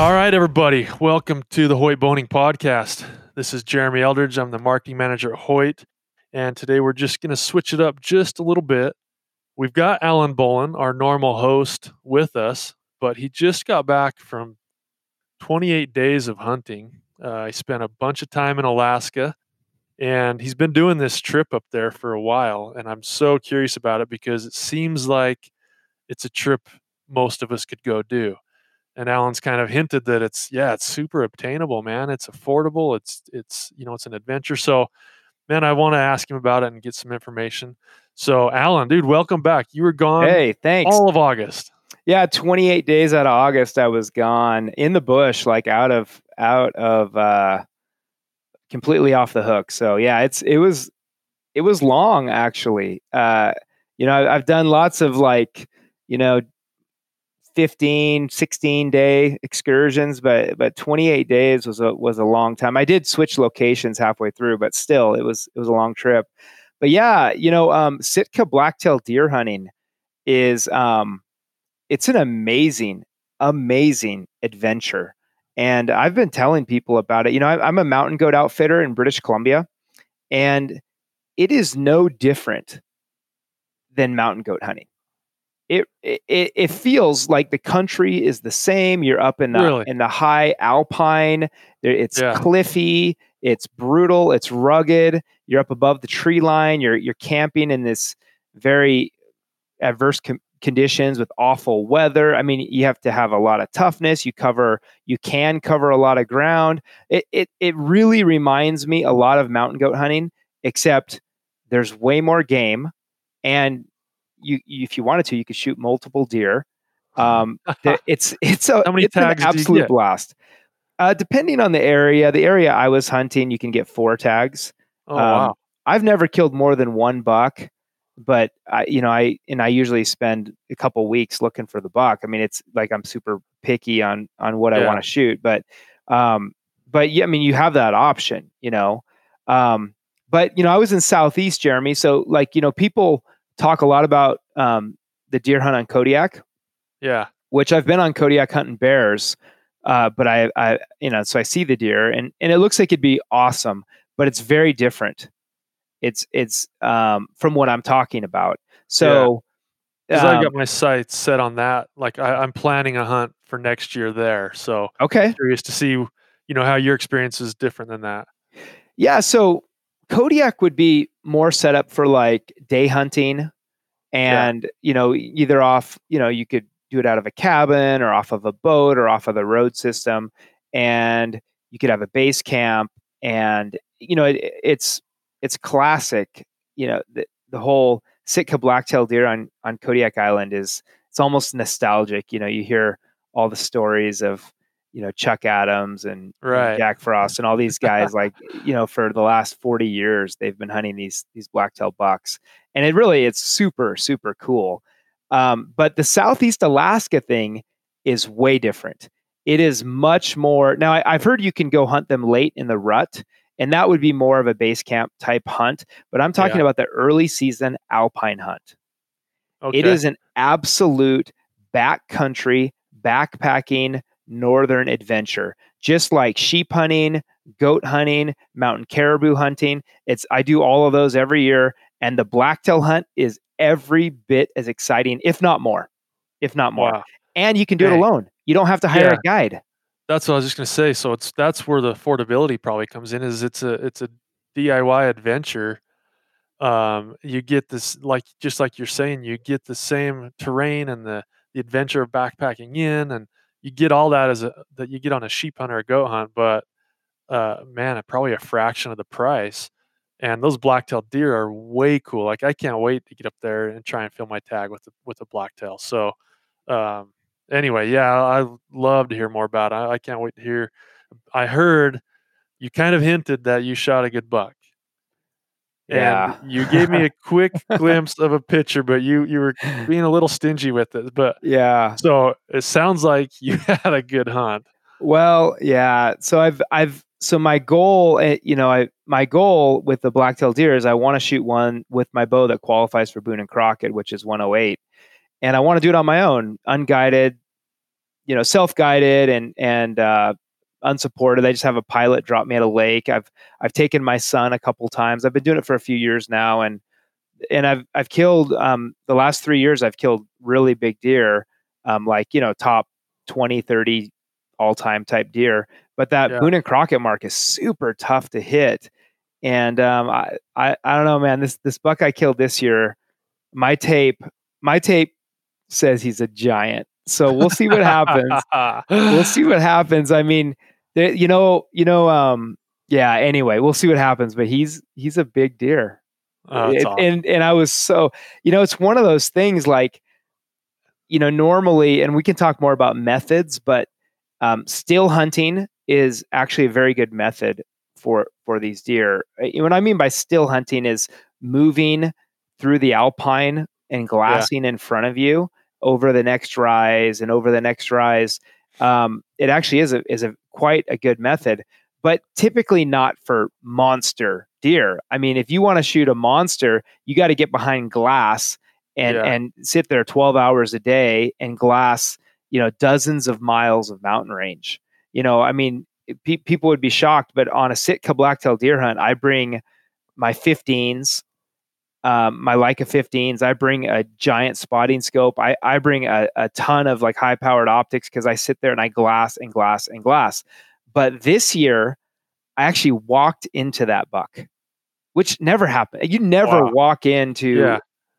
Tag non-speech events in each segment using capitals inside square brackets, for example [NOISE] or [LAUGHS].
All right, everybody. Welcome to the Hoyt Boning Podcast. This is Jeremy Eldridge. I'm the marketing manager at Hoyt. And today we're just going to switch it up just a little bit. We've got Alan Bolin, our normal host, with us, but he just got back from 28 days of hunting. Uh, he spent a bunch of time in Alaska and he's been doing this trip up there for a while. And I'm so curious about it because it seems like it's a trip most of us could go do and Alan's kind of hinted that it's yeah, it's super obtainable, man. It's affordable. It's it's you know it's an adventure. So, man, I want to ask him about it and get some information. So, Alan, dude, welcome back. You were gone. Hey, thanks. All of August. Yeah, 28 days out of August, I was gone in the bush, like out of out of uh, completely off the hook. So yeah, it's it was it was long actually. Uh, you know, I've done lots of like you know 15 16 day excursions but but 28 days was a was a long time. I did switch locations halfway through but still it was it was a long trip. But yeah you know um sitka blacktail deer hunting is um it's an amazing amazing adventure. And i've been telling people about it. You know I, i'm a mountain goat outfitter in british columbia and it is no different than mountain goat hunting it, it it feels like the country is the same. You're up in the really? in the high alpine. It's yeah. cliffy. It's brutal. It's rugged. You're up above the tree line. You're you're camping in this very adverse com- conditions with awful weather. I mean, you have to have a lot of toughness. You cover you can cover a lot of ground. It it it really reminds me a lot of mountain goat hunting, except there's way more game and you, you, if you wanted to, you could shoot multiple deer. [LAUGHS] Um, it's [LAUGHS] it's a How many it's tags an absolute blast. Uh, depending on the area, the area I was hunting, you can get four tags. Oh um, wow! I've never killed more than one buck, but I, you know, I and I usually spend a couple weeks looking for the buck. I mean, it's like I'm super picky on on what yeah. I want to shoot, but um, but yeah, I mean, you have that option, you know. Um, but you know, I was in Southeast, Jeremy, so like you know, people talk a lot about um, the deer hunt on Kodiak. Yeah. Which I've been on Kodiak hunting bears, uh, but I, I, you know, so I see the deer and and it looks like it'd be awesome, but it's very different. It's it's um, from what I'm talking about. So. Because um, I got my sights set on that. Like I, am planning a hunt for next year there. So okay, I'm curious to see, you know, how your experience is different than that. Yeah. So Kodiak would be more set up for like day hunting and, yeah. you know, either off, you know, you could do it out of a cabin or off of a boat or off of the road system. And you could have a base camp and, you know, it, it's, it's classic, you know, the, the whole Sitka blacktail deer on, on Kodiak Island is, it's almost nostalgic. You know, you hear all the stories of, you know Chuck Adams and, right. and Jack Frost and all these [LAUGHS] guys like you know for the last 40 years they've been hunting these these blacktail bucks and it really it's super super cool um, but the southeast Alaska thing is way different it is much more now I, I've heard you can go hunt them late in the rut and that would be more of a base camp type hunt but I'm talking yeah. about the early season alpine hunt okay. it is an absolute backcountry backpacking northern adventure. Just like sheep hunting, goat hunting, mountain caribou hunting. It's I do all of those every year and the blacktail hunt is every bit as exciting if not more. If not more. Wow. And you can do Dang. it alone. You don't have to hire yeah. a guide. That's what I was just going to say. So it's that's where the affordability probably comes in is it's a it's a DIY adventure um, you get this like just like you're saying you get the same terrain and the the adventure of backpacking in and you get all that as a that you get on a sheep hunt or a goat hunt, but uh, man, probably a fraction of the price. And those blacktail deer are way cool. Like I can't wait to get up there and try and fill my tag with the, with a blacktail. So um, anyway, yeah, I love to hear more about it. I, I can't wait to hear. I heard you kind of hinted that you shot a good buck. Yeah. And you gave me a [LAUGHS] quick glimpse of a picture, but you you were being a little stingy with it. But yeah. So it sounds like you [LAUGHS] had a good hunt. Well, yeah. So I've I've so my goal, eh, you know, I my goal with the blacktail deer is I want to shoot one with my bow that qualifies for Boone and Crockett, which is 108, and I want to do it on my own, unguided, you know, self guided and and uh, unsupported. I just have a pilot drop me at a lake. I've I've taken my son a couple times. I've been doing it for a few years now, and and I've I've killed um, the last three years. I've killed really big deer, um, like you know top 20, 30 all time type deer. But that yeah. Boone and Crockett mark is super tough to hit. And um, I, I I don't know, man. This this buck I killed this year, my tape my tape says he's a giant. So we'll see what happens. [LAUGHS] we'll see what happens. I mean, you know, you know, um, yeah. Anyway, we'll see what happens. But he's he's a big deer, oh, it, and and I was so you know, it's one of those things like, you know, normally, and we can talk more about methods, but um, still hunting is actually a very good method for for these deer. What I mean by still hunting is moving through the alpine and glassing yeah. in front of you over the next rise and over the next rise. Um, it actually is a is a quite a good method, but typically not for monster deer. I mean, if you want to shoot a monster, you got to get behind glass and yeah. and sit there 12 hours a day and glass, you know, dozens of miles of mountain range. You know, I mean, pe- people would be shocked, but on a Sitka blacktail deer hunt, I bring my 15s um, my Leica 15s. I bring a giant spotting scope. I, I bring a, a ton of like high powered optics because I sit there and I glass and glass and glass. But this year, I actually walked into that buck, which never happened. You never wow. walk into yeah.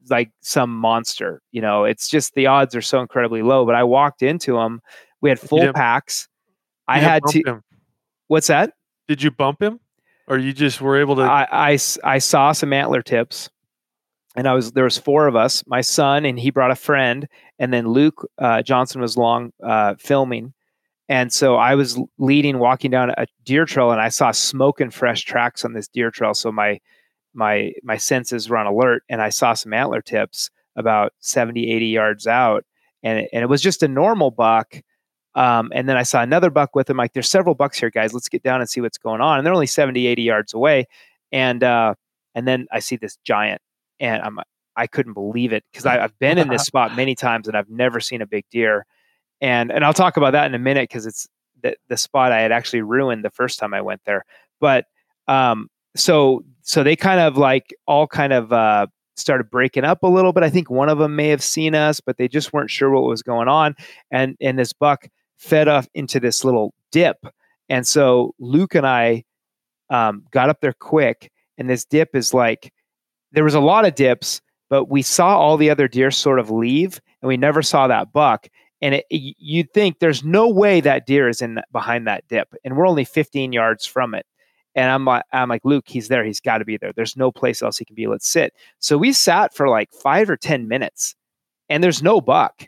like some monster. You know, it's just the odds are so incredibly low. But I walked into him. We had full packs. I had to. Him. What's that? Did you bump him? Or you just were able to? I, I, I saw some antler tips and I was there was four of us, my son, and he brought a friend, and then Luke uh, Johnson was long uh, filming, and so I was leading, walking down a deer trail, and I saw smoke and fresh tracks on this deer trail. So my my my senses were on alert, and I saw some antler tips about 70, 80 yards out, and it, and it was just a normal buck. Um, and then I saw another buck with him. Like, there's several bucks here, guys. Let's get down and see what's going on. And they're only 70, 80 yards away. And uh, and then I see this giant and I'm I couldn't believe it because I've been in this [LAUGHS] spot many times and I've never seen a big deer, and and I'll talk about that in a minute because it's the the spot I had actually ruined the first time I went there. But um, so so they kind of like all kind of uh, started breaking up a little bit. I think one of them may have seen us, but they just weren't sure what was going on, and and this buck fed off into this little dip, and so Luke and I um, got up there quick, and this dip is like there was a lot of dips, but we saw all the other deer sort of leave, and we never saw that buck. And it, you'd think there's no way that deer is in behind that dip, and we're only 15 yards from it. And I'm like, I'm like, Luke, he's there. He's got to be there. There's no place else he can be. Let's sit. So we sat for like five or 10 minutes, and there's no buck.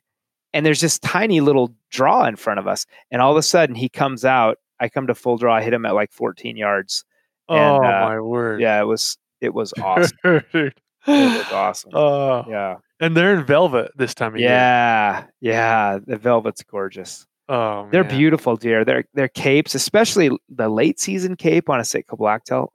And there's this tiny little draw in front of us. And all of a sudden, he comes out. I come to full draw. I hit him at like 14 yards. And, oh, uh, my word. Yeah, it was it was awesome. [LAUGHS] it was awesome. Uh, yeah. And they're in velvet this time of yeah, year. Yeah. Yeah. The velvet's gorgeous. Oh, they're man. beautiful deer. They're they're capes, especially the late season cape on a Sitka blacktail.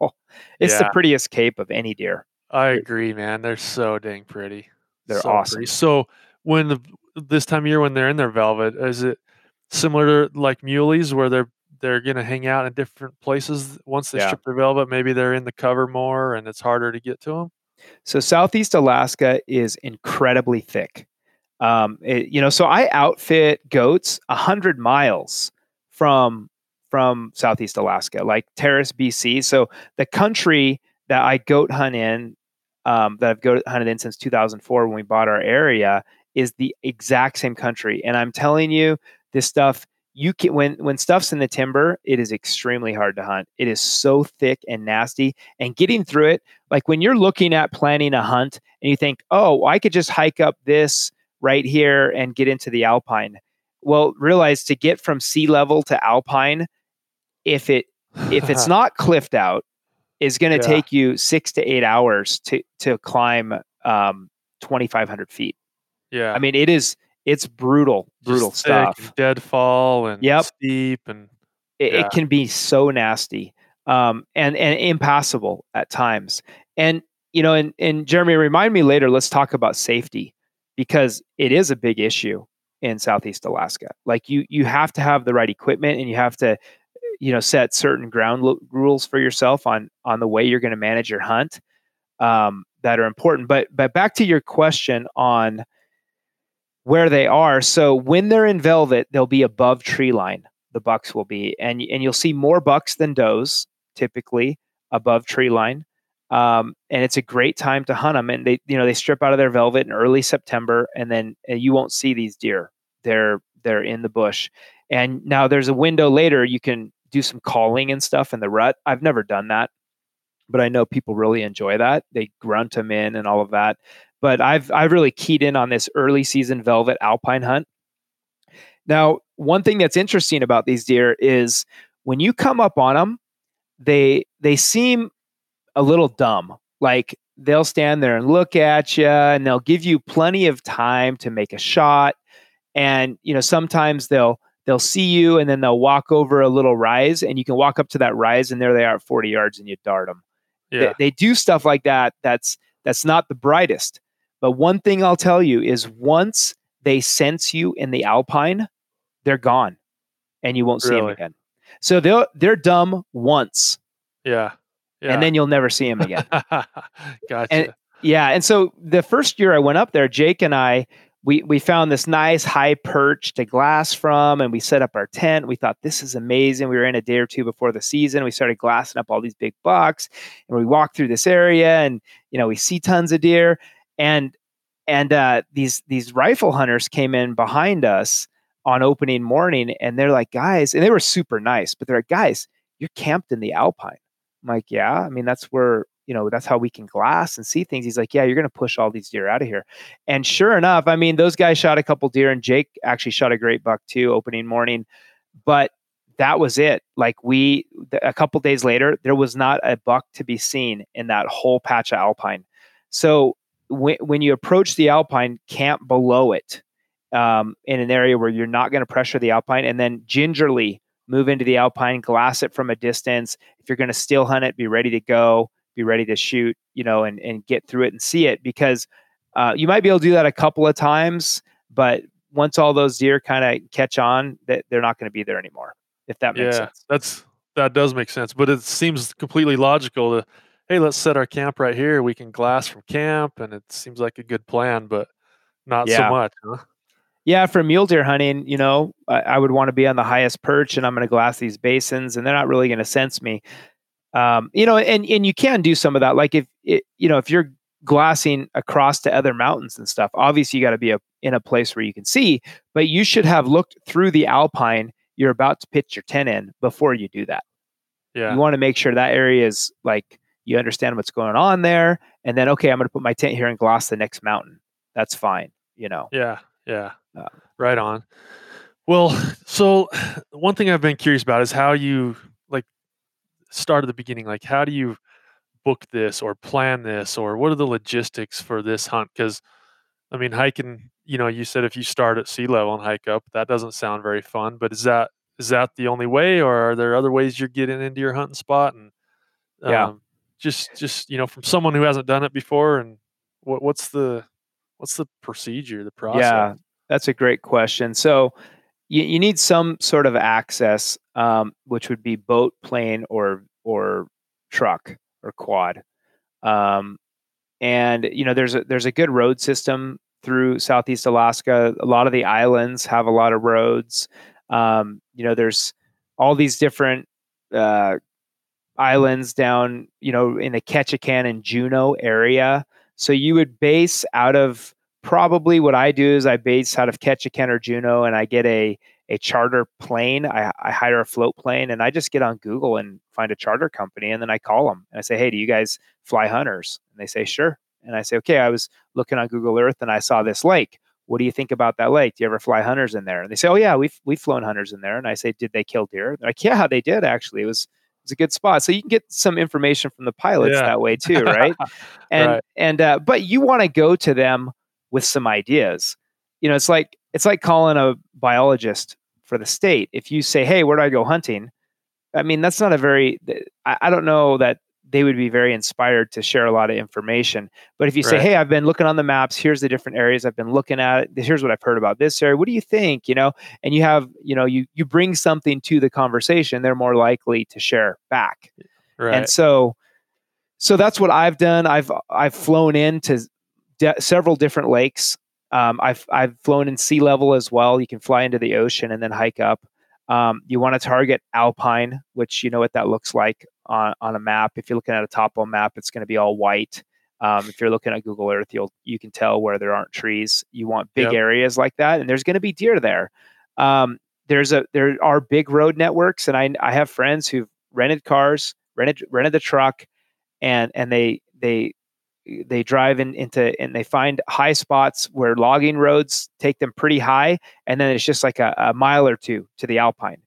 Oh, [LAUGHS] it's yeah. the prettiest cape of any deer. I agree, man. They're so dang pretty. They're so awesome. Pretty. So when the, this time of year when they're in their velvet, is it similar to like muleys where they're they're going to hang out in different places once they yeah. strip the velvet. Maybe they're in the cover more and it's harder to get to them. So Southeast Alaska is incredibly thick. Um, it, you know, so I outfit goats a hundred miles from from Southeast Alaska, like Terrace, BC. So the country that I goat hunt in, um, that I've goat hunted in since 2004 when we bought our area, is the exact same country. And I'm telling you, this stuff you can when when stuff's in the timber it is extremely hard to hunt. It is so thick and nasty and getting through it like when you're looking at planning a hunt and you think oh i could just hike up this right here and get into the alpine. Well realize to get from sea level to alpine if it if it's [LAUGHS] not cliffed out is going to yeah. take you six to eight hours to to climb um 2500 feet. Yeah. I mean it is it's brutal, brutal Just stuff. deadfall and yep. steep and it, yeah. it, can be so nasty um, and and impassable at times. And you know, and and Jeremy, remind me later. Let's talk about safety because it is a big issue. in Southeast Alaska. Like you you have to have the right equipment and you have to you know set certain ground lo- rules for yourself on on the way you're going to manage your hunt um, that are important. But but back to your question on where they are. So when they're in velvet, they'll be above tree line. The bucks will be, and and you'll see more bucks than does typically above tree line. Um, and it's a great time to hunt them. And they, you know, they strip out of their velvet in early September, and then uh, you won't see these deer. They're they're in the bush. And now there's a window later you can do some calling and stuff in the rut. I've never done that, but I know people really enjoy that. They grunt them in and all of that. But I've I've really keyed in on this early season velvet alpine hunt. Now, one thing that's interesting about these deer is when you come up on them, they they seem a little dumb. Like they'll stand there and look at you and they'll give you plenty of time to make a shot and you know sometimes they'll they'll see you and then they'll walk over a little rise and you can walk up to that rise and there they are at 40 yards and you dart them yeah. they, they do stuff like that that's that's not the brightest but one thing i'll tell you is once they sense you in the alpine they're gone and you won't see them again so they're they're dumb once yeah yeah. and then you'll never see them again. [LAUGHS] gotcha. And, yeah, and so the first year I went up there, Jake and I, we we found this nice high perch to glass from, and we set up our tent. We thought this is amazing. We were in a day or two before the season. We started glassing up all these big bucks, and we walked through this area, and you know we see tons of deer, and and uh, these these rifle hunters came in behind us on opening morning, and they're like, guys, and they were super nice, but they're like, guys, you're camped in the Alpine. I'm like, yeah, I mean, that's where, you know, that's how we can glass and see things. He's like, yeah, you're to push all these deer out of here. And sure enough, I mean, those guys shot a couple deer and Jake actually shot a great buck too, opening morning. But that was it. Like we, a couple days later, there was not a buck to be seen in that whole patch of Alpine. So when, when you approach the Alpine, camp below it um, in an area where you're not going to pressure the Alpine and then gingerly move into the alpine, glass it from a distance. If you're going to still hunt it, be ready to go, be ready to shoot, you know, and, and get through it and see it because uh, you might be able to do that a couple of times, but once all those deer kind of catch on, that they're not going to be there anymore. If that makes yeah, sense. That's that does make sense, but it seems completely logical to hey, let's set our camp right here. We can glass from camp, and it seems like a good plan, but not yeah. so much, huh? yeah, for mule deer hunting, you know, I, I would want to be on the highest perch and I'm going to glass these basins and they're not really going to sense me. Um, you know, and, and you can do some of that. Like if, it, you know, if you're glassing across to other mountains and stuff, obviously you got to be a, in a place where you can see, but you should have looked through the Alpine you're about to pitch your tent in before you do that. Yeah. You want to make sure that area is like, you understand what's going on there. And then, okay, I'm going to put my tent here and gloss the next mountain. That's fine. You know? Yeah. Yeah. Uh, right on. Well, so one thing I've been curious about is how you like start at the beginning. Like, how do you book this or plan this, or what are the logistics for this hunt? Because, I mean, hiking. You know, you said if you start at sea level and hike up, that doesn't sound very fun. But is that is that the only way, or are there other ways you're getting into your hunting spot? And um, yeah, just just you know, from someone who hasn't done it before, and what what's the what's the procedure, the process? Yeah, that's a great question. So you, you need some sort of access, um, which would be boat, plane, or or truck or quad. Um, and you know, there's a there's a good road system through Southeast Alaska. A lot of the islands have a lot of roads. Um, you know, there's all these different uh, islands down, you know, in the Ketchikan and Juneau area. So you would base out of probably what I do is I base out of Ketchikan or Juneau and I get a a charter plane. I, I hire a float plane and I just get on Google and find a charter company and then I call them and I say, hey, do you guys fly hunters? And they say, sure. And I say, okay, I was looking on Google Earth and I saw this lake. What do you think about that lake? Do you ever fly hunters in there? And they say, oh yeah, we've we've flown hunters in there. And I say, did they kill deer? They're like, yeah, they did actually. It was was a good spot. So you can get some information from the pilots yeah. that way too, [LAUGHS] right? and right. and uh, but you want to go to them with some ideas. You know, it's like it's like calling a biologist for the state. If you say, "Hey, where do I go hunting?" I mean, that's not a very. I, I don't know that they would be very inspired to share a lot of information. But if you say, "Hey, I've been looking on the maps. Here's the different areas I've been looking at. Here's what I've heard about this area. What do you think?" You know, and you have, you know, you you bring something to the conversation, they're more likely to share back. Right. And so, so that's what I've done. I've I've flown into de- several different lakes. Um, I've I've flown in sea level as well. You can fly into the ocean and then hike up. Um, you want to target alpine, which you know what that looks like on, on a map. If you're looking at a topo map, it's going to be all white. Um, if you're looking at Google Earth, you'll you can tell where there aren't trees. You want big Yep. areas like that, and there's going to be deer there. Um, there's a there are big road networks, and I I have friends who've rented cars, rented rented the truck, and and they they they drive in, into and they find high spots where logging roads take them pretty high, and then it's just like a, a mile or two to the alpine,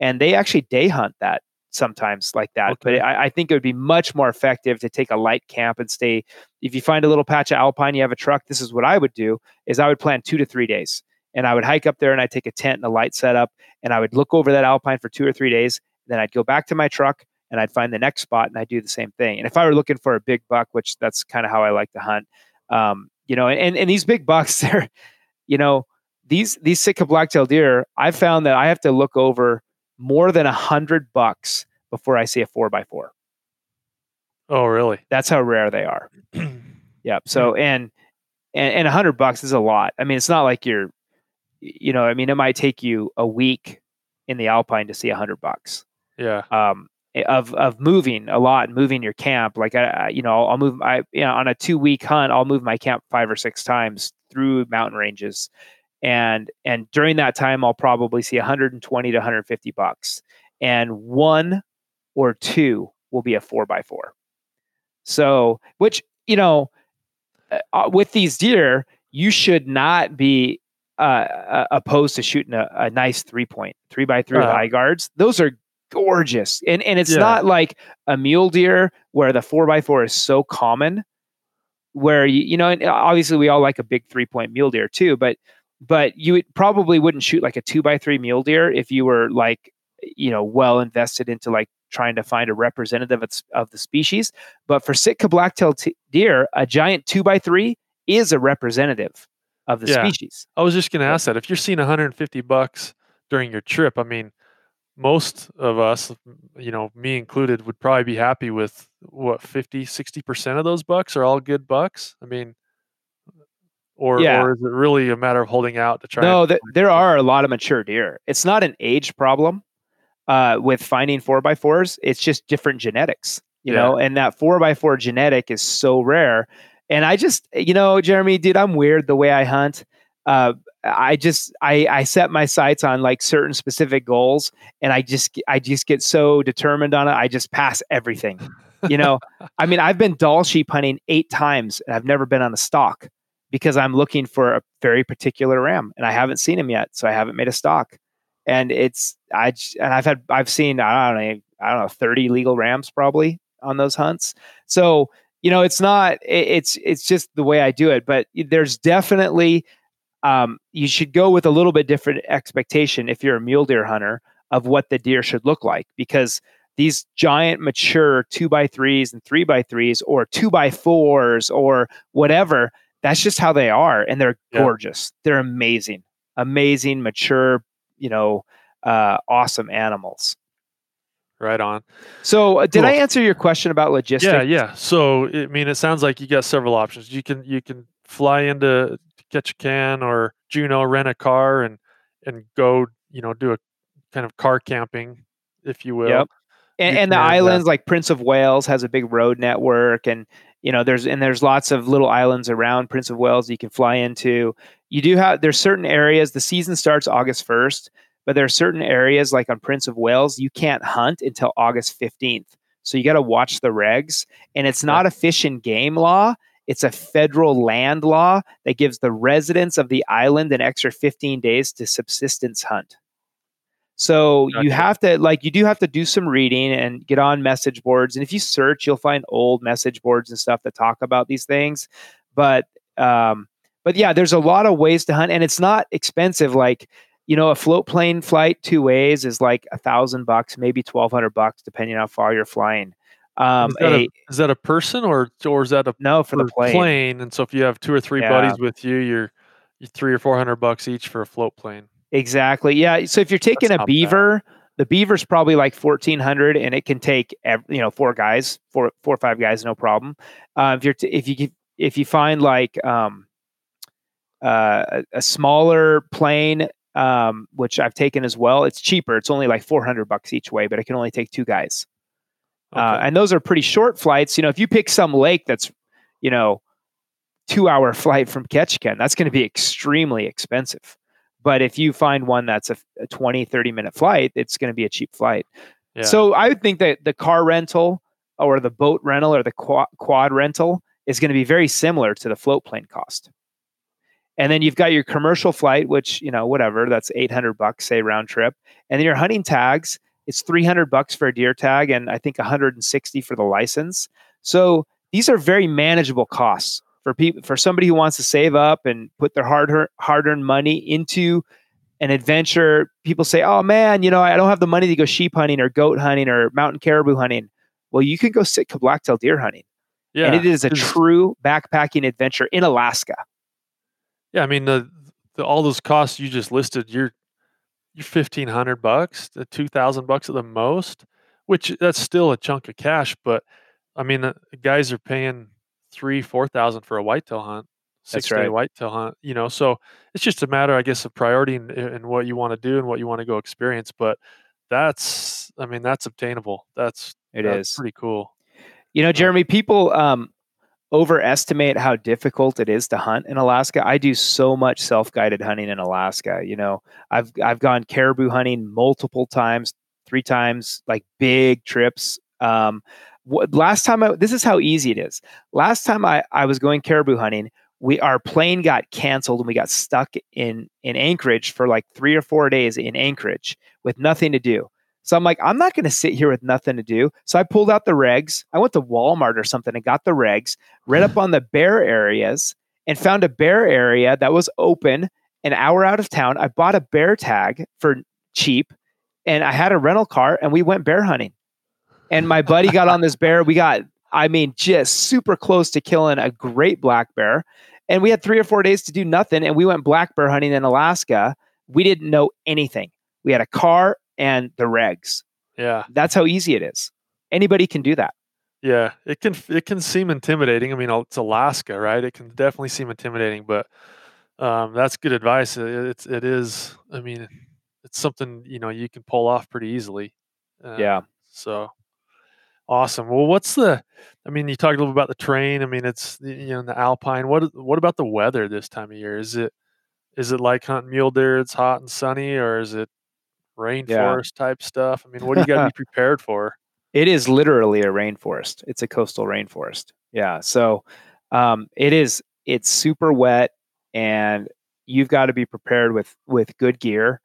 and they actually day hunt that sometimes like that. But I, I think it would be much more effective to take a light camp and stay. If you find a little patch of alpine, you have a truck. This is what I would do: is I would plan two to three days, and I would hike up there and I'd take a tent and a light setup, and I would look over that alpine for two or three days. Then I'd go back to my truck and I'd find the next spot and I'd do the same thing. And if I were looking for a big buck, which that's kind of how I like to hunt, um, you know, and, and these big bucks, [LAUGHS] they're, you know, these these Sitka blacktail deer, I've found that I have to look over more than a hundred bucks before I see a four by four. oh, really? That's how rare they are. [CLEARS THROAT] Yep. So and and and a hundred bucks is a lot. I mean, it's not like you're, you know, I mean, it might take you a week in the alpine to see a hundred bucks. yeah. um, of of moving a lot, moving your camp. Like I, I- you know, I'll, I'll move. I you know, on a two week hunt, I'll move my camp five or six times through mountain ranges, and and during that time, I'll probably see 120 to 150 bucks, and one or two will be a four by four. So, which you know, uh, uh, with these deer, you should not be uh, uh, opposed to shooting a, a nice three point three by three with Uh-huh. eye guards. Those are gorgeous, and and it's Yeah. not like a mule deer where the four by four is so common. Where you you know, and obviously we all like a big three point mule deer too, but but you would, probably wouldn't shoot like a two by three mule deer if you were like you know well invested into like trying to find a representative of, of the species. But for Sitka blacktail t- deer, a giant two by three is a representative of the Yeah. species. I was just going to ask that. If you're seeing 150 bucks during your trip, I mean, most of us, you know, me included, would probably be happy with what 50, 60% of those bucks are all good bucks. I mean, or Yeah. or is it really a matter of holding out to try? No, th- there are a lot of mature deer. It's not an age problem uh, with finding four by fours. It's just different genetics, you Yeah. know. And that four by four genetic is so rare. And I just, you know, Jeremy, dude, I'm weird the way I hunt. Uh, I just, I, I set my sights on like certain specific goals, and I just, I just get so determined on it. I just pass everything. You know, [LAUGHS] I mean, I've been Dall sheep hunting eight times, and I've never been on a stalk because I'm looking for a very particular ram and I haven't seen him yet, so I haven't made a stock. And it's I and I've had I've seen I don't know I don't know 30 legal rams probably on those hunts. So you know it's not it- it's it's just the way I do it. But there's definitely um, you should go with a little bit different expectation if you're a mule deer hunter of what the deer should look like because these giant mature two by threes and three by threes or two by fours or whatever that's just how they are and they're Yeah. gorgeous they're amazing amazing mature you know uh, awesome animals right on. so uh, did Cool. i answer your question about logistics Yeah, yeah. So I mean, it sounds like you got several options. You can you can fly into Ketchikan or Juneau, rent a car, and and go, you know, do a kind of car camping, if you will. Yep. and, you and the islands like prince of wales has a big road network and you know there's and there's lots of little islands around prince of wales you can fly into. You do have there's certain areas the season starts august 1st but there are certain areas like on prince of wales you can't hunt until august 15th so you got to watch the regs and it's not a fish and game law. It's a federal land law that gives the residents of the island an extra 15 days to subsistence hunt so you have to like you do have to do some reading and get on message boards. And if you search, you'll find old message boards and stuff that talk about these things. But um, but yeah, there's a lot of ways to hunt, and it's not expensive. Like you know, a float plane flight two ways is like a thousand bucks, maybe twelve hundred bucks, depending on how far you're flying. Um, is, that a, a, is that a person or or is that a no for the for plane. And so if you have two or three Yeah. buddies with you, you're you're three or four hundred bucks each for a float plane. Exactly. Yeah. So if you're taking That's a not bad. beaver, the beaver's probably like fourteen hundred, and it can take you know four guys, four four or five guys, no problem. Uh, if you're t- if you if you find like um, uh, a, a smaller plane, um, which I've taken as well, it's cheaper. It's only like four hundred bucks each way, but it can only take two guys. Uh, and those are pretty short flights. You know, if you pick some lake that's, you know, two hour [LAUGHS] flight from Ketchikan, that's going to be extremely expensive. But if you find one that's a, a 20, 30 minute flight, it's going to be a cheap flight. yeah. So I would think that the car rental or the boat rental or the quad, quad rental is going to be very similar to the float plane cost. And then you've got your commercial flight, which, you know, whatever, that's 800 bucks, say round trip. And then your hunting tags, it's 300 bucks for a deer tag and I think 160 for the license. So these are very manageable costs for people for somebody who wants to save up and put their hard hard earned money into an adventure. People say, "Oh man, you know, I don't have the money to go sheep hunting or goat hunting or mountain caribou hunting." Well, you can go Sitka blacktail deer hunting, yeah. and it is a true backpacking adventure in Alaska. Yeah, I mean the, the all those costs you just listed, you're you're fifteen hundred bucks to two thousand bucks at the most, which that's still a chunk of cash. But I mean, the the guys are paying three, four thousand for a whitetail hunt, That's six day right. whitetail hunt. You know, so it's just a matter, I guess, of priority and, and what you want to do and what you want to go experience. But that's, I mean, that's obtainable. That's It that's is. pretty cool. You know, Jeremy, people um, overestimate how difficult it is to hunt in Alaska. I do so much self-guided hunting in Alaska. You know, I've I've gone caribou hunting multiple times, three times, like big trips. Um, last time I this is how easy it is. Last time I I was going caribou hunting, we our plane got canceled and we got stuck in in Anchorage for like three or four days in Anchorage with nothing to do. So I'm like, I'm not going to sit here with nothing to do. So I pulled out the regs. I went to Walmart or something and got the regs, read up on the bear areas, and found a bear area that was open an hour out of town. I bought a bear tag for cheap and I had a rental car and we went bear hunting. And my buddy got on this bear. We got, I mean, just super close to killing a great black bear. And we had three or four days to do nothing. And we went black bear hunting in Alaska. We didn't know anything. We had a car and the regs. Yeah. That's how easy it is. Anybody can do that. Yeah, it can it can seem intimidating. I mean, it's Alaska, right? It can definitely seem intimidating, but um, that's good advice. It, it's it is. I mean, it's something you know you can pull off pretty easily. Uh, Yeah. So awesome. Well, what's the? I mean, you talked a little bit about the train. I mean, it's you know in the Alpine. What what about the weather this time of year? Is it is it like hunting mule deer? It's hot and sunny, or is it rainforest type stuff? I mean, what do you got to be [LAUGHS] prepared for? It is literally a rainforest. It's a coastal rainforest. Yeah. So um, it is. It's super wet, and you've got to be prepared with with good gear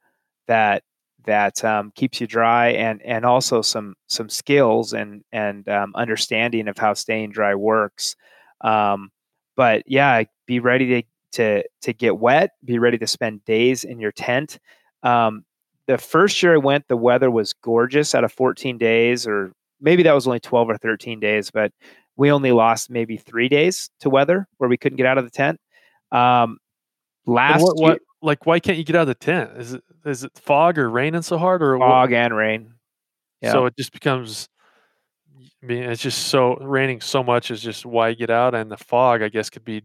that that um, keeps you dry, and and also some some skills and and um, understanding of how staying dry works. Um, but yeah, be ready to to to get wet. Be ready to spend days in your tent. Um, the first year I went, the weather was gorgeous out of 14 days, or maybe that was only 12 or 13 days, but we only lost maybe three days to weather where we couldn't get out of the tent. Um, last what, year, what like why can't you get out of the tent? Is it is it fog or raining so hard or what? fog and rain. Yeah. So it just becomes. I mean, it's just so raining so much is just why you get out, and the fog, I guess, could be.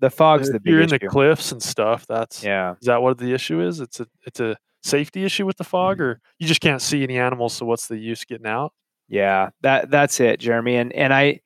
the fog's the you're in issue. the cliffs and stuff. That's yeah. is that what the issue is? It's a it's a safety issue with the fog, Mm-hmm. or you just can't see any animals. So what's the use getting out? Yeah, that that's it, Jeremy. And and I,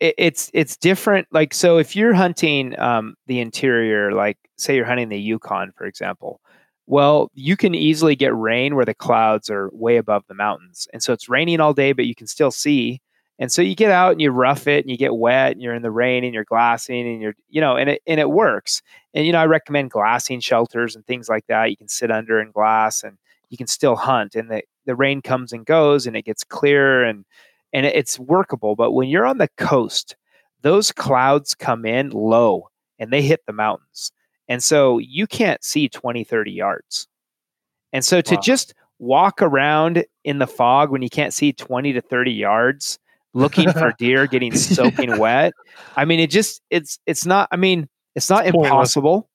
it, it's it's different. Like so, if you're hunting um, the interior, like say you're hunting the Yukon, for example, well, you can easily get rain where the clouds are way above the mountains, and so it's raining all day, but you can still see. And so you get out and you rough it and you get wet and you're in the rain and you're glassing and you're you know and it and it works. And you know I recommend glassing shelters and things like that. You can sit under and glass and you can still hunt and the, the rain comes and goes and it gets clear and and it's workable but when you're on the coast those clouds come in low and they hit the mountains and so you can't see 20 30 yards and so to Wow. just walk around in the fog when you can't see 20 to 30 yards looking for [LAUGHS] deer, getting soaking wet. I mean, it just it's it's not. I mean, it's not It's impossible.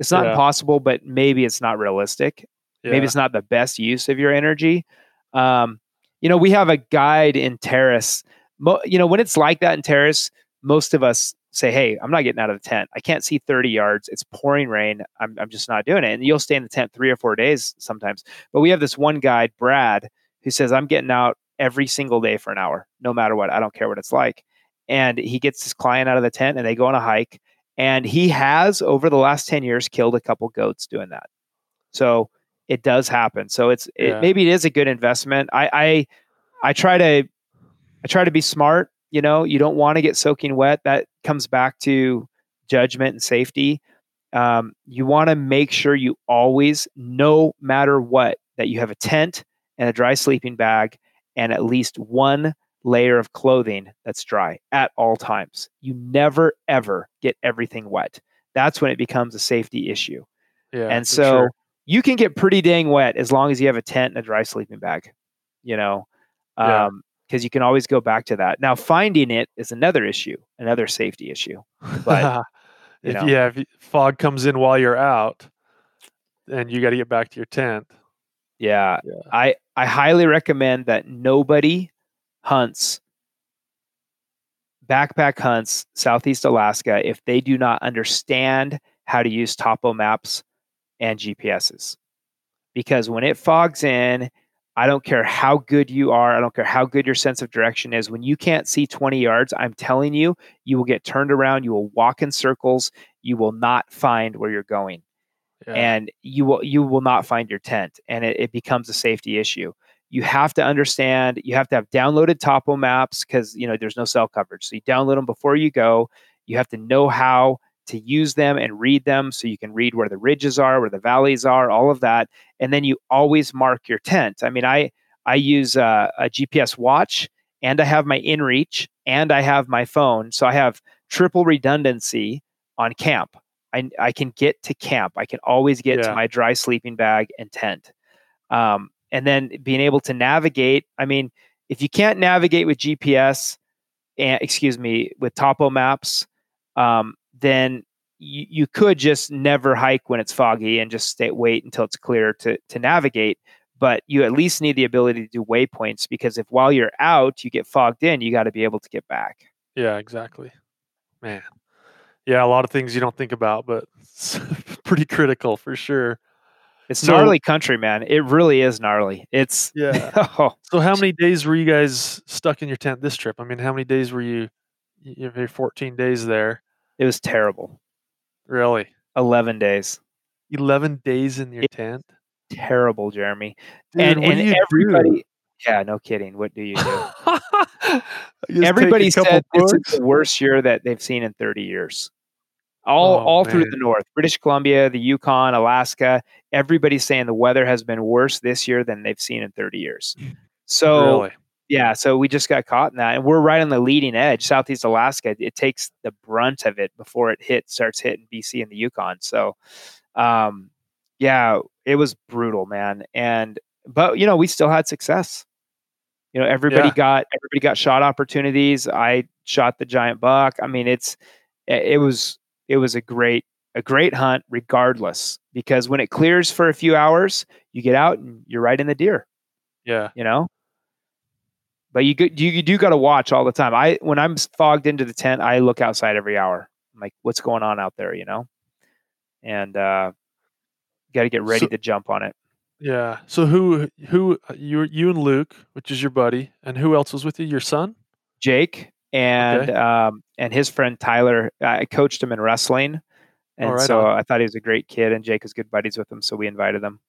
It's not Yeah. impossible, but maybe it's not realistic. Maybe it's not the best use of your energy. Um, you know, we have a guide in Terrace. Mo- you know, when it's like that in Terrace, most of us say, "Hey, I'm not getting out of the tent. I can't see 30 yards. It's pouring rain. I'm I'm just not doing it." And you'll stay in the tent three or four days sometimes. But we have this one guide, Brad, who says, "I'm getting out every single day for an hour, no matter what. I don't care what it's like." And he gets his client out of the tent, and they go on a hike. And he has, over the last 10 years, killed a couple goats doing that. So it does happen. So it's it, Yeah. maybe it is a good investment. I, I I try to I try to be smart. You know, you don't want to get soaking wet. That comes back to judgment and safety. Um, you want to make sure you always, no matter what, that you have a tent and a dry sleeping bag and at least one layer of clothing that's dry at all times. You never ever get everything wet. That's when it becomes a safety issue. yeah, and so sure. You can get pretty dang wet as long as you have a tent and a dry sleeping bag, you know, Yeah. Um, because you can always go back to that. Now, finding it is another issue, another safety issue. but, [LAUGHS] you if know. yeah, if fog comes in while you're out, and you got to get back to your tent. Yeah, Yeah. I I highly recommend that nobody hunts backpack hunts Southeast Alaska if they do not understand how to use topo maps and GPSs. Because when it fogs in, I don't care how good you are, I don't care how good your sense of direction is. When you can't see 20 yards, I'm telling you, you will get turned around, you will walk in circles, you will not find where you're going Yeah. and you will you will not find your tent and it, it becomes a safety issue you have to understand you have to have downloaded topo maps because you know there's no cell coverage so you download them before you go you have to know how to use them and read them so you can read where the ridges are where the valleys are all of that and then you always mark your tent i mean i i use a, a gps watch and i have my inreach and i have my phone so i have triple redundancy on camp I, I can get to camp. I can always get Yeah. to my dry sleeping bag and tent. Um, and then being able to navigate. I mean, if you can't navigate with GPS, and excuse me, with topo maps, um, then you, you could just never hike when it's foggy and just stay wait until it's clear to to navigate. But you at least need the ability to do waypoints because if while you're out you get fogged in, you got to be able to get back. Yeah, exactly. Man. Yeah, a lot of things you don't think about, but it's [LAUGHS] pretty critical for sure. It's So- gnarly country, man. It really is gnarly. It's Yeah. [LAUGHS] oh, So how many days were you guys stuck in your tent this trip? I mean, how many days were you you have 14 days there? It was terrible. Really? 11 days. 11 days in your It- tent? Terrible, Jeremy. Dude, and what and do you everybody Yeah, no kidding. What do you do? do? [LAUGHS] You just take everybody said this is the worst year that they've seen in 30 years. All Oh, all through the north, British Columbia, the Yukon, Alaska, everybody's saying the weather has been worse this year than they've seen in 30 years. So really? Yeah, so we just got caught in that, and we're right on the leading edge. Southeast Alaska, it takes the brunt of it before it hit starts hitting BC and the Yukon. So, um, yeah, it was brutal, man. And but you know, we still had success. You know, everybody Yeah. got everybody got shot opportunities. I shot the giant buck. I mean, it's it it was it was a great a great hunt regardless because when it clears for a few hours, you get out and you're right in the deer Yeah. you know but you you, you do got to watch all the time i when i'm fogged into the tent i look outside every hour i'm like what's going on out there you know and uh got to get ready So- to jump on it Yeah. So who who you you and Luke, which is your buddy, and who else was with you? Your son? jake and Okay. um and his friend tyler i coached him in wrestling and right so on. i thought he was a great kid and jake was good buddies with him so we invited them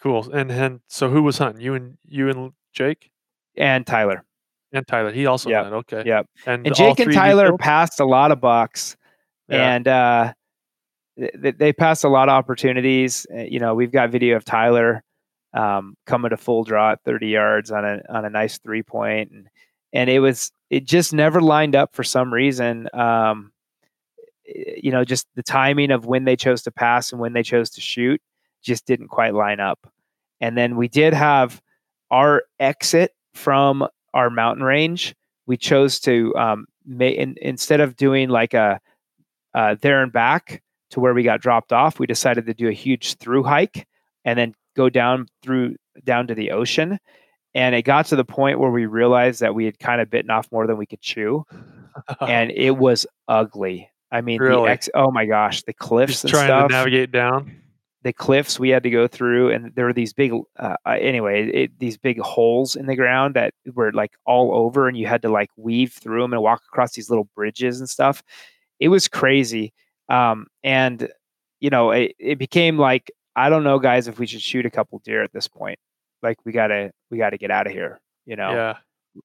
Cool. And and so who was hunting? You and you and Jake and tyler and Tyler. He also Yep. Okay. Yep. And, and Jake and three of you Tyler killed? passed a lot of bucks, Yeah. and uh, th- th- they passed a lot of opportunities. Uh, You know, we've got video of Tyler um, coming to full draw at 30 yards on a on a nice three point, and and it was it just never lined up for some reason. Um, you know, just the timing of when they chose to pass and when they chose to shoot just didn't quite line up. And then we did have our exit from our mountain range we chose to um, may, in, instead of doing like a uh, there and back to where we got dropped off, we decided to do a huge through hike and then go down through down to the ocean. And it got to the point where we realized that we had kind of bitten off more than we could chew, [LAUGHS] and it was ugly. I mean, Really? the ex- oh my gosh, the cliffs Just and trying stuff to navigate down. The cliffs we had to go through and there were these big uh, uh, anyway it, these big holes in the ground that were like all over and you had to like weave through them and walk across these little bridges and stuff. It was crazy um, and you know it, it became like i don't know guys if we should shoot a couple deer at this point. Like we gotta we gotta get out of here you know?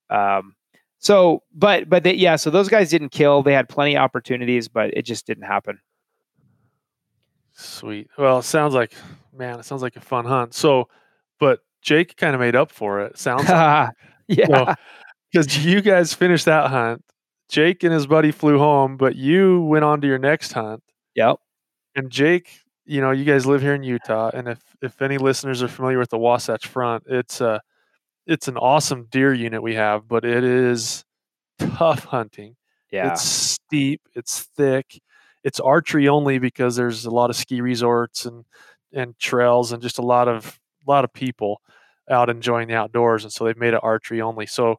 Yeah. um, so but but they, yeah so those guys didn't kill. They had plenty of opportunities but it just didn't happen Sweet. Well, it sounds like man, it sounds like a fun hunt. So, but Jake kind of made up for it. Sounds like [LAUGHS] yeah because you guys finished that hunt. Jake and his buddy flew home, but you went on to your next hunt. yep And Jake, you know, you guys live here in Utah, and if if any listeners are familiar with the Wasatch Front, it's a it's an awesome deer unit we have, but it is tough hunting. yeah It's steep, it's thick, it's archery only because there's a lot of ski resorts and and trails and just a lot of a lot of people out enjoying the outdoors, and so they've made it archery only. So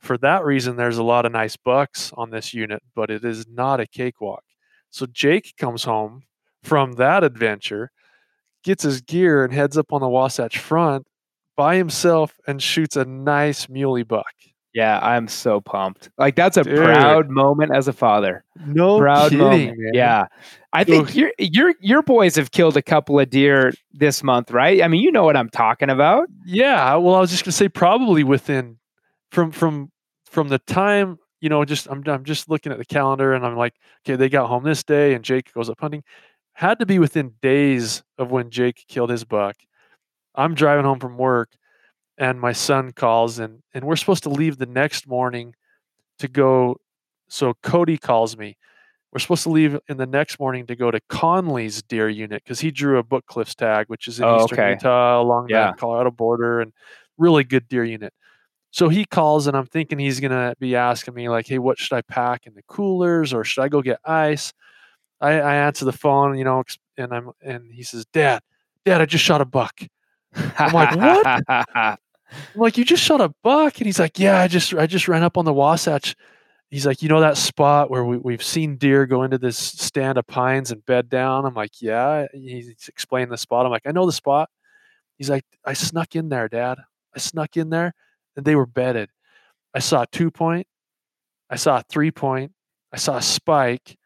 for that reason, there's a lot of nice bucks on this unit, but it is not a cakewalk. So Jake comes home from that adventure, gets his gear, and heads up on the Wasatch Front by himself and shoots a nice muley buck. Yeah, I'm so pumped. Like that's a Dude. proud moment as a father. No proud kidding, moment. man. Yeah. I think your your your boys have killed a couple of deer this month, right? I mean, you know what I'm talking about. Yeah, well, I was just gonna say probably within from from from the time you know, just I'm I'm just looking at the calendar and I'm like, okay, they got home this day, and Jake goes up hunting. Had to be within days of when Jake killed his buck. I'm driving home from work, and my son calls, and and we're supposed to leave the next morning to go. So Cody calls me. We're supposed to leave in the next morning to go to Conley's deer unit because he drew a Book Cliffs tag, which is in Oh, eastern okay. Utah along Yeah. the Colorado border, and really good deer unit. So he calls, and I'm thinking he's gonna be asking me like, "Hey, what should I pack in the coolers, or should I go get ice?" I, I answer the phone, you know, and I'm and he says, "Dad, Dad, I just shot a buck." I'm like, "What?" [LAUGHS] I'm like, "You just shot a buck?" And he's like, "Yeah, I just I just ran up on the Wasatch." He's like, "You know that spot where we, we've seen deer go into this stand of pines and bed down?" I'm like, "Yeah." He's explaining the spot. I'm like, "I know the spot." He's like, "I snuck in there, Dad. I snuck in there, and they were bedded. I saw a two point, I saw a three point, I saw a spike,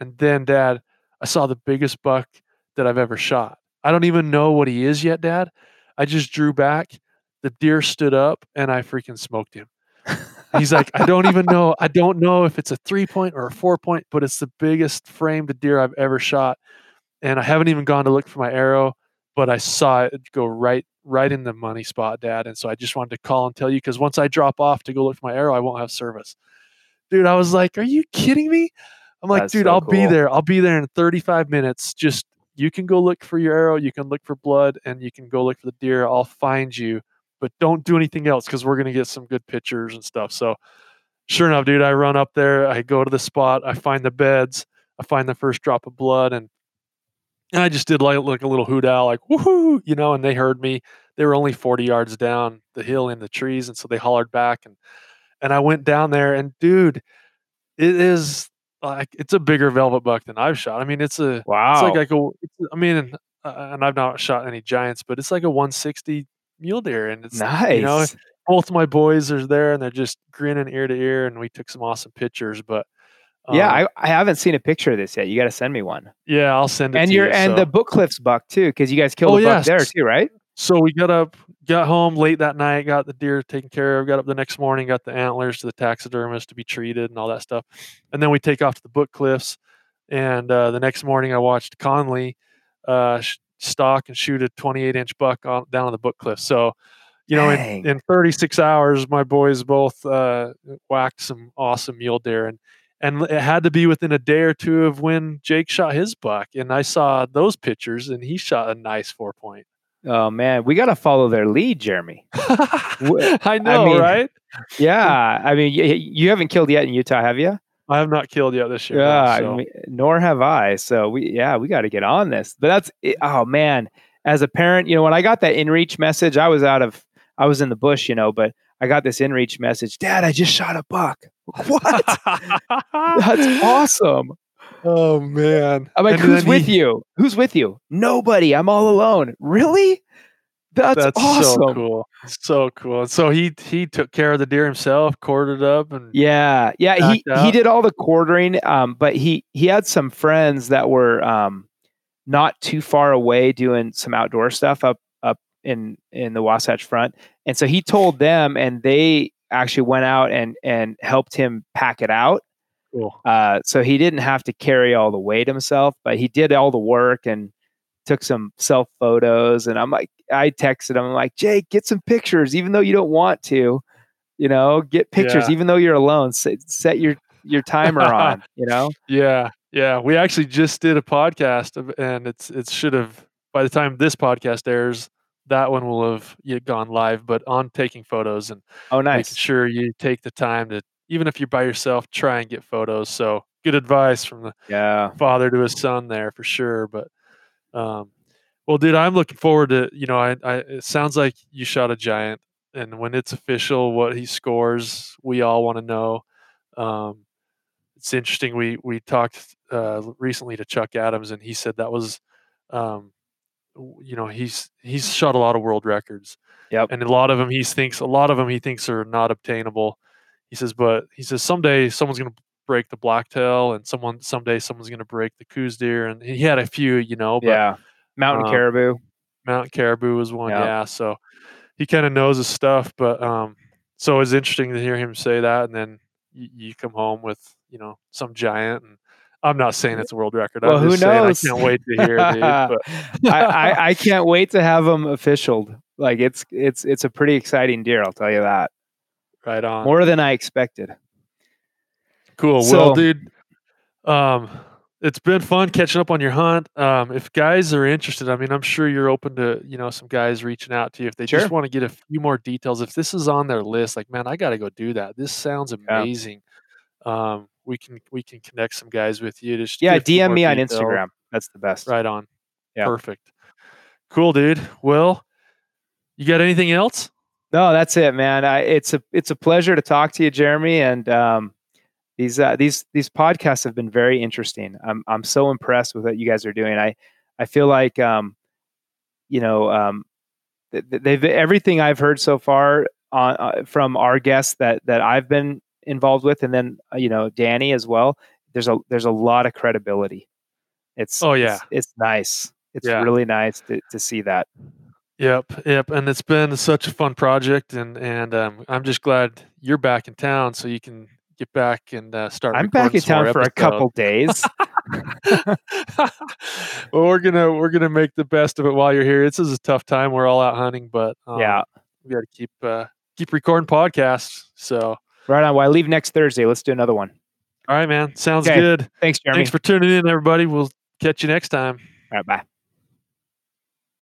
and then, Dad, I saw the biggest buck that I've ever shot. I don't even know what he is yet, Dad. I just drew back. The deer stood up, and I freaking smoked him. He's like, I don't even [LAUGHS] know. I don't know if it's a three point or a four point, but it's the biggest framed deer I've ever shot. And I haven't even gone to look for my arrow, but I saw it go right, right in the money spot, Dad. And so I just wanted to call and tell you because once I drop off to go look for my arrow, I won't have service. Dude, I was like, Are you kidding me? I'm like, That's dude, so I'll be there. I'll be there in 35 minutes. Just you can go look for your arrow, you can look for blood, and you can go look for the deer. I'll find you, but don't do anything else because we're gonna get some good pictures and stuff. So sure enough, dude, I run up there, I go to the spot, I find the beds, I find the first drop of blood, and and I just did like like a little hoot owl, like woohoo, you know, and they heard me. They were only 40 yards down the hill in the trees, and so they hollered back and and I went down there and dude, it is like it's a bigger velvet buck than I've shot. I mean, it's a wow. it's like like a I mean, uh, and I've not shot any giants, but it's like a 160 mule deer, and it's nice. you know, both my boys are there, and they're just grinning ear to ear, and we took some awesome pictures. But yeah, um, I, I haven't seen a picture of this yet. You got to send me one. yeah, I'll send it. And to you're you, and so. the Book Cliffs buck too, because you guys killed Oh, a buck there too, right? So we got up, got home late that night, got the deer taken care of, got up the next morning, got the antlers to the taxidermist to be treated and all that stuff. And then we take off to the Book Cliffs. And uh, the next morning, I watched Conley uh, sh- stalk and shoot a 28 inch buck on, down on the Book Cliff. So, you know, in, in 36 hours, my boys both uh, whacked some awesome mule deer. And and it had to be within a day or two of when Jake shot his buck. And I saw those pictures, and he shot a nice four point. Oh man, we got to follow their lead, Jeremy. [LAUGHS] I know, mean, right? yeah, I mean, you, you haven't killed yet in Utah, have you? I have not killed yet this year. Yeah, no, so. I mean, nor have I. So we, yeah, we got to get on this. But that's, it, oh man, as a parent, you know, when I got that inReach message, I was out of, I was in the bush, you know, but I got this inReach message. Dad, I just shot a buck. [LAUGHS] What? that's awesome. Oh man! I'm like, And who's with he- you? Who's with you? Nobody. I'm all alone. Really? That's, That's awesome. so cool. So cool. So he he took care of the deer himself, quartered up, and Yeah, yeah. He Backed he did all the quartering, um, but he he had some friends that were um, not too far away doing some outdoor stuff up up in in the Wasatch Front, and so he told them, and they actually went out and and helped him pack it out. cool. Uh, so he didn't have to carry all the weight himself, but he did all the work and took some self photos. And I'm like, I texted him, I'm like, Jake, get some pictures, even though you don't want to, you know, get pictures, Yeah. even though you're alone. Set, set your your timer on, [LAUGHS] you know. Yeah, yeah. We actually just did a podcast, of- and it's it should have by the time this podcast airs, that one will have gone live. But on taking photos and Oh, making nice. sure you take the time to, even if you're by yourself, try and get photos. So good advice from the Yeah. father to his son there for sure. But um, well, dude, I'm looking forward to you know. I, I it sounds like you shot a giant, and when it's official, what he scores, we all want to know. Um, it's interesting. We we talked uh, recently to Chuck Adams, and he said that was, um, you know, he's he's shot a lot of world records. Yep. And a lot of them he thinks a lot of them he thinks are not obtainable. He says, but he says someday someone's going to break the blacktail, and someone someday someone's going to break the Coues deer, and he had a few, you know, but Yeah. Mountain um, caribou. Mount Caribou was one, Yeah. yeah. So he kind of knows his stuff, but um, so it's interesting to hear him say that, and then you, you come home with you know some giant, and I'm not saying it's a world record. Well, I'm who just saying knows? I can't wait to hear, it, dude. [LAUGHS] But I, I [LAUGHS] I can't wait to have them officialed. Like it's it's it's a pretty exciting deer. I'll tell you that. right on. More than I expected. Cool. So- well, dude, um, it's been fun catching up on your hunt. Um, if guys are interested, I mean, I'm sure you're open to you know some guys reaching out to you if they Sure. just want to get a few more details. If this is on their list, like, man, I got to go do that. This sounds Yeah. amazing. Um, we can we can connect some guys with you. Just Yeah, get a few DM me on. Instagram. That's the best. Right on. Yeah. Perfect. Cool, dude. Well, you got anything else? No, that's it, man. I, it's a it's a pleasure to talk to you, Jeremy. And um, these uh, these these podcasts have been very interesting. I'm I'm so impressed with what you guys are doing. I I feel like um, you know um, th- th- they've everything I've heard so far on uh, from our guests that that I've been involved with, and then uh, you know Danny as well. There's a there's a lot of credibility. It's Oh, yeah. it's, it's nice. It's Yeah. really nice to to see that. Yep, yep. And it's been such a fun project, and and um, I'm just glad you're back in town, so you can get back and uh, start. I'm back in recording some more town for a couple days. [LAUGHS] well, we're gonna we're gonna make the best of it while you're here. This is a tough time. We're all out hunting, but um, yeah. we got to keep uh, keep recording podcasts. So, Right on. Well, I leave next Thursday. Let's do another one. all right, man. Sounds Okay. good. Thanks, Jeremy. Thanks for tuning in, everybody. We'll catch you next time. All right, bye.